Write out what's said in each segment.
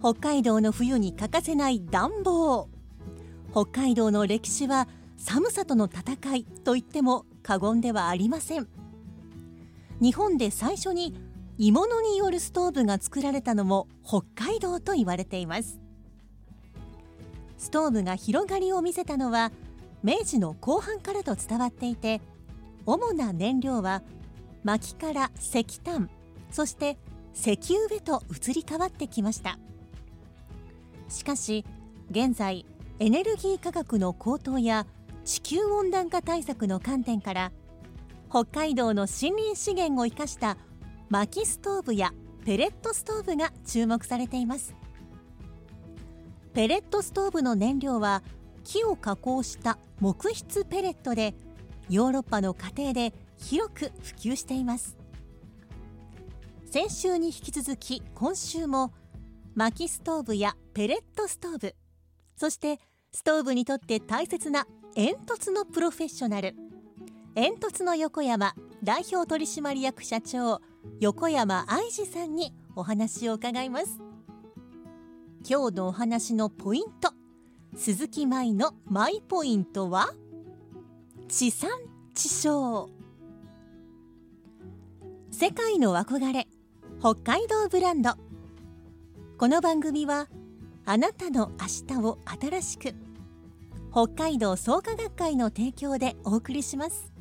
北海道の冬に欠かせない暖房。北海道の歴史は寒さとの戦いと言っても過言ではありません。日本で最初に鋳物によるストーブが作られたのも北海道と言われています。ストーブが広がりを見せたのは明治の後半からと伝わっていて主な燃料は薪から石炭そして石油へと移り変わってきました。しかし現在エネルギー価格の高騰や地球温暖化対策の観点から北海道の森林資源を生かした薪ストーブやペレットストーブが注目されています。ペレットストーブの燃料は木を加工した木質ペレットでヨーロッパの家庭で広く普及しています。先週に引き続き今週も薪ストーブやペレットストーブ。そしてストーブにとって大切な煙突のプロフェッショナル。煙突の横山代表取締役社長横山愛二さんにお話を伺います。今日のお話のポイント鈴木舞のマイポイントは地産地消。世界の憧れ北海道ブランド。この番組はあなたの明日を新しく北海道創価学会の提供でお送りします。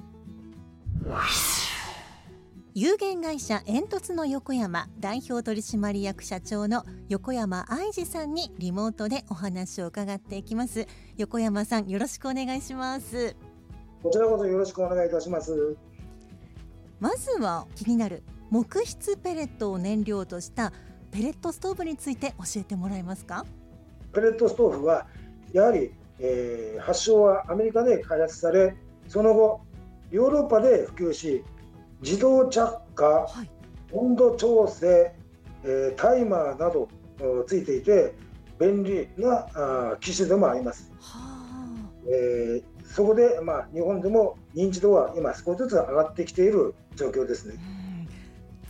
有限会社煙突の横山代表取締役社長の横山愛二さんにリモートでお話を伺っていきます。横山さんよろしくお願いします。こちらこそよろしくお願いいたします。まずは気になる木質ペレットを燃料としたペレットストーブについて教えてもらえますか？ペレットストーブはやはり、えー発祥はアメリカで開発され、その後ヨーロッパで普及し、自動着火、はい。温度調整、えータイマーなどおついていて便利な機種でもあります。はえーそこで、まあ、日本でも認知度は今少しずつ上がってきている状況ですね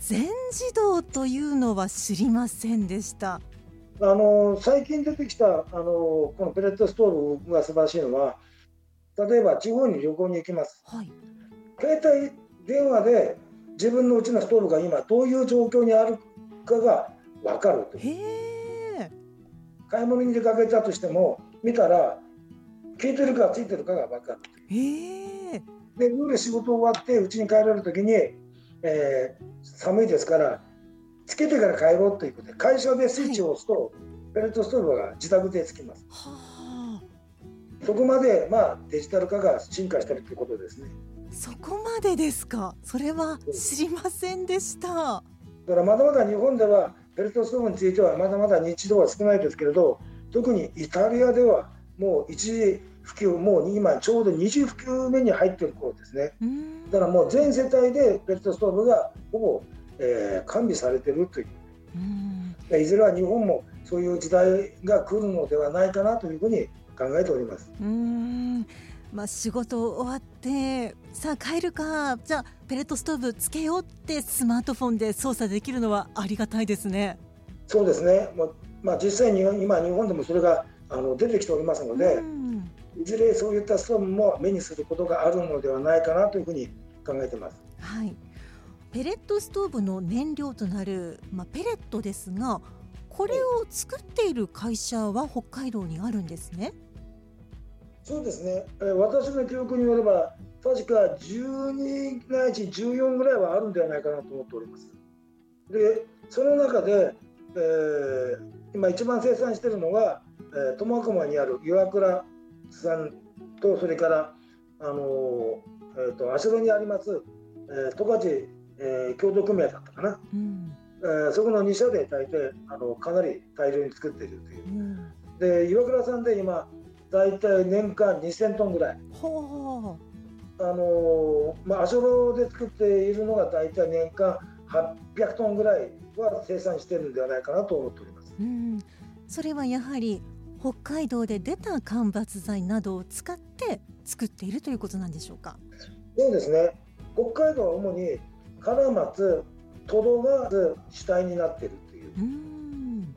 全自動というのは知りませんでした。あの最近出てきたあのこのペレットストーブが素晴らしいのは例えば地方に旅行に行きます。はい。携帯電話で自分のうちのストーブが今どういう状況にあるかが分かると買い物に出かけたとしても見たら消えてるかついてるかが分かるで夜仕事終わって家に帰られる時に、えー寒いですからつけてから帰ろうということで会社でスイッチを押すと、ペレットストーブが自宅でつきます。はあ。そこまで、まあ、デジタル化が進化しているということですね。そこまでですか？それは知りませんでした。だからまだまだ日本ではペレットストーブについてはまだまだ認知度は少ないですけれど特にイタリアではもう一時普及もう今ちょうど二次普及目に入っている頃ですね。だからもう全世帯でペレットストーブがほぼ、えー完備されているという。ういずれは日本もそういう時代が来るのではないかなというふうに考えております。うまあ仕事終わってさあ帰るか。じゃあペレットストーブつけようってスマートフォンで操作できるのはありがたいですね。そうですね、まあ、実際に今日本でもそれがあの出てきておりますので、うんいずれそういったストーブも目にすることがあるのではないかなというふうに考えてます。はい、ペレットストーブの燃料となる、まあ、ペレットですがこれを作っている会社は北海道にあるんですね。そうですね、えー私の記憶によれば、確か12ないし14ぐらいはあるんではないかなと思っております。で、その中で、えー今一番生産しているのが、えー苫小牧にある岩倉さんと、それから、あのーえー、と足利にあります、えー十勝、えー協同組合だったかな、うん。えーそこの2社で大体あのかなり大量に作っているという。う。ん、で岩倉さんで今大体年間2000トンぐらい。ほあのーまあ足ロで作っているのが大体年間800トンぐらいは生産しているんではないかなと思っております。う、うん、それはやはり北海道で出た間伐材などを使って作っているということなんでしょうか？そうですね北海道は主にカラマツトドが主体になっているという、うん、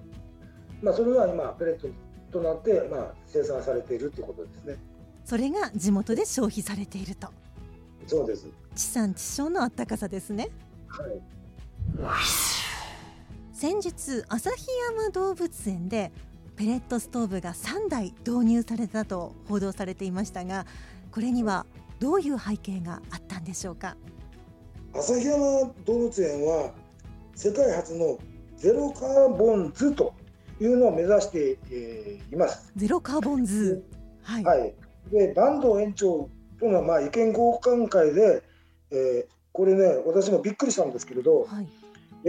まあ、それが今ペレットとなって、まあ、生産されているということですねそれが地元で消費されていると。そうです地産地消のあったかさですね。はい先日旭山動物園でペレットストーブが3台導入されたと報道されていましたがこれにはどういう背景があったんでしょうか？旭山動物園は世界初のゼロカーボンズというのを目指して、えーいます。ゼロカーボンズ。はい、はい、で坂東園長とのまあ意見交換会で、えーこれね私もびっくりしたんですけれどはい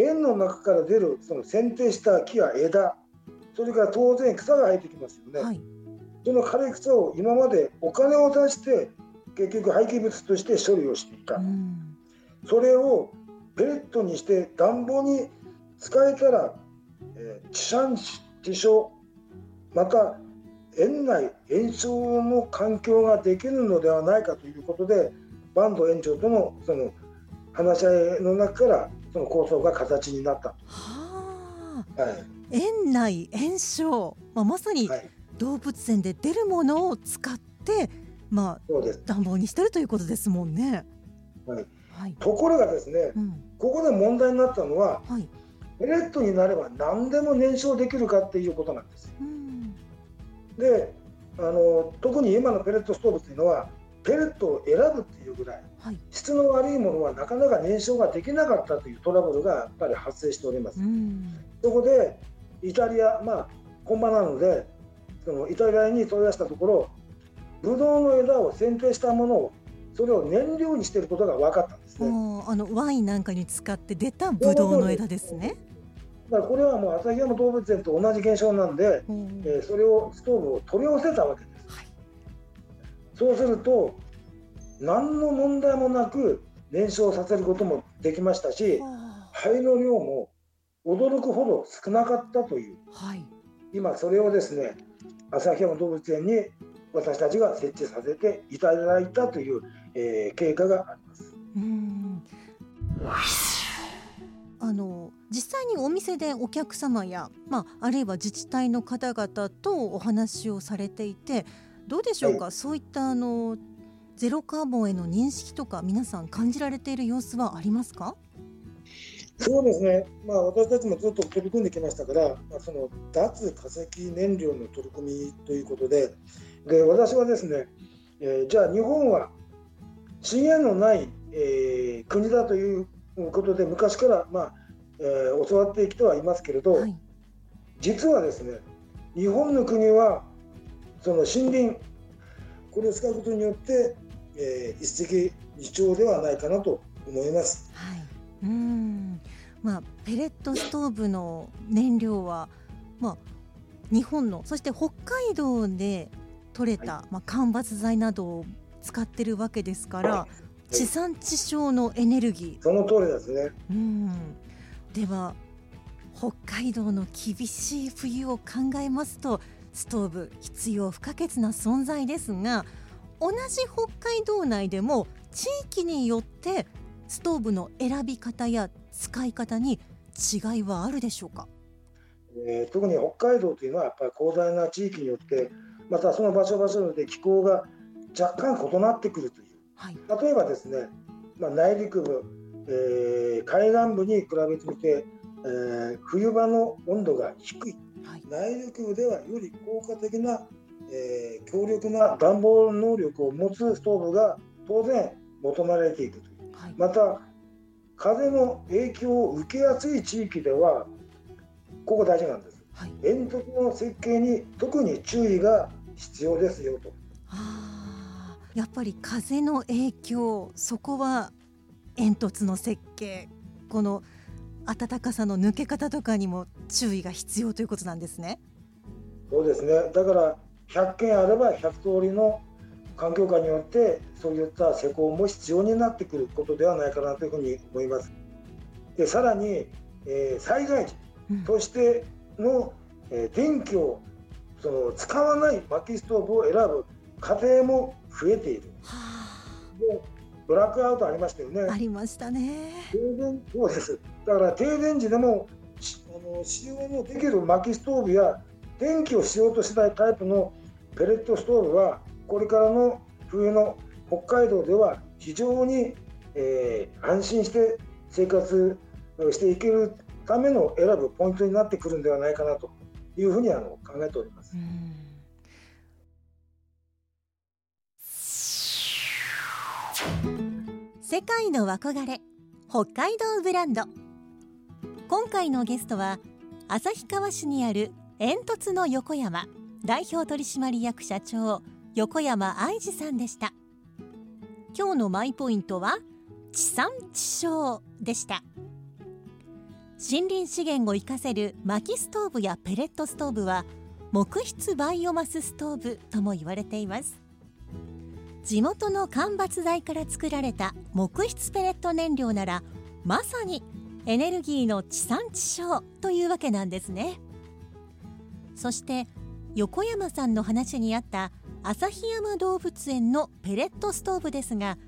園の中から出るその剪定した木や枝。それから当然草が生えてきますよね、はい。その枯れ草を今までお金を出して結局廃棄物として処理をしていた。うん。それをペレットにして暖房に使えたら、えー地産地消また園内延焼の環境ができるのではないかということでバンド園長とのその話し合いの中からその構想が形になった。はあ。はい。園内延焼、まあ、まさにはい、動物園で出るものを使ってまあそうです、暖房にしてるということですもんね。はい、はい、ところがですねうん、ここで問題になったのははい、ペレットになれば何でも燃焼できるかっていうことなんです。うん、であの特に今のペレットストーブっていうのはペレットを選ぶっていうぐらいはい、質の悪いものはなかなか燃焼ができなかったというトラブルがやっぱり発生しておりますう。ん、そこでイタリアまあ本場なのでそのイタリアに問い合わせたところブドウの枝を剪定したものをそれを燃料にしていることが分かったんですね。あのワインなんかに使って出たブドウの枝ですね。だからこれはもう旭山動物園と同じ現象なんで、うんえーそれをストーブを取り寄せたわけです。はいそうすると何の問題もなく燃焼させることもできましたしは灰の量も驚くほど少なかったという。あはい、今それをですね旭山動物園に私たちが設置させていただいたという、えー経過があります。うん。あの実際にお店でお客様や、まあ、あるいは自治体の方々とお話をされていてどうでしょうか、そういったあのゼロカーボンへの認識とか皆さん感じられている様子はありますか？そうですね、まあ、私たちもずっと取り組んできましたから、まあ、その脱化石燃料の取り組みということで、で私はですね、えーじゃあ日本は資源のない、えー国だということで、昔から、まあえー教わってきてはいますけれど、はい、実はですね、日本の国はその森林、これを使うことによって、えー一石二鳥ではないかなと思います。はい、うん。まあペレットストーブの燃料は、まあ、日本のそして北海道で取れた、まあ、間伐材などを使ってるわけですから、地産地消のエネルギその通りですね。ー、うん、では北海道の厳しい冬を考えますとストーブ必要不可欠な存在ですが同じ北海道内でも地域によってストーブの選び方や使い方に違いはあるでしょうか？えー特に北海道というのはやっぱり広大な地域によってまたその場所場所で気候が若干異なってくるという。はい、例えばですね、まあ、内陸部、えー海岸部に比べてみて、ええー冬場の温度が低いはい。内陸部ではより効果的な、えー強力な暖房能力を持つストーブが当然求められていくという。はい。また風の影響を受けやすい地域ではここ大事なんです。はい。煙突の設計に特に注意が必要ですよと。あーやっぱり風の影響そこは煙突の設計この暖かさの抜け方とかにも注意が必要ということなんですね。そうですねだから100件あれば100通りの環境下によってそういった施工も必要になってくることではないかなというふうに思います。でさらに、えー災害時うんとしての、えー電気をその使わない薪ストーブを選ぶ家庭も増えている。はでブラックアウトありましたよねあ、あ。りましたね。停電そうです。だから停電時でもしあの使用のできる薪ストーブや電気をしようとしないタイプのペレットストーブはこれからの冬の北海道では非常に、えー安心して生活していけるための選ぶポイントになってくるんではないかなというふうにあの考えておりますう。ん世界の憧れ北海道ブランド。今回のゲストは旭川市にある煙突の横山代表取締役社長横山愛二さんでした。今日のマイポイントは地産地消でした。森林資源を生かせる薪ストーブやペレットストーブは木質バイオマスストーブとも言われています。地元の間伐材から作られた木質ペレット燃料ならまさにエネルギーの地産地消というわけなんですね。そして横山さんの話にあった旭山動物園のペレットストーブですが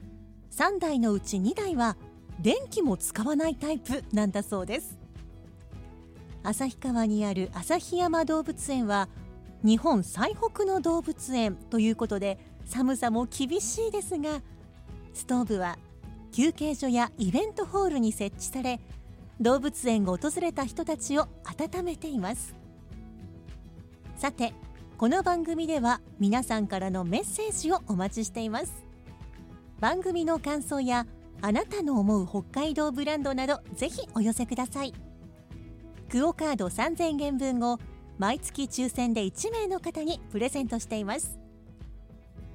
3台のうち2台は電気も使わないタイプなんだそうです。旭川にある旭山動物園は日本最北の動物園ということで寒さも厳しいですがストーブは休憩所やイベントホールに設置され動物園を訪れた人たちを温めています。さてこの番組では皆さんからのメッセージをお待ちしています。番組の感想やあなたの思う北海道ブランドなどぜひお寄せください。クオカード3000元分を毎月抽選で1名の方にプレゼントしています。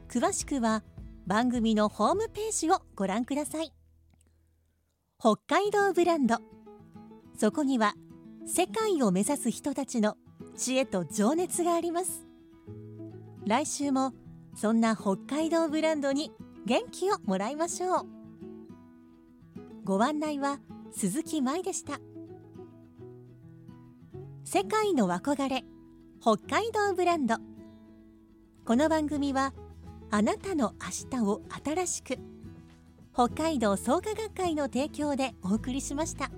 詳しくは番組のホームページをご覧ください。北海道ブランド。そこには世界を目指す人たちの知恵と情熱があります。来週もそんな北海道ブランドに元気をもらいましょう。ご案内は鈴木舞でした。世界の憧れ北海道ブランド。この番組はあなたの明日を新しく北海道創価学会の提供でお送りしました。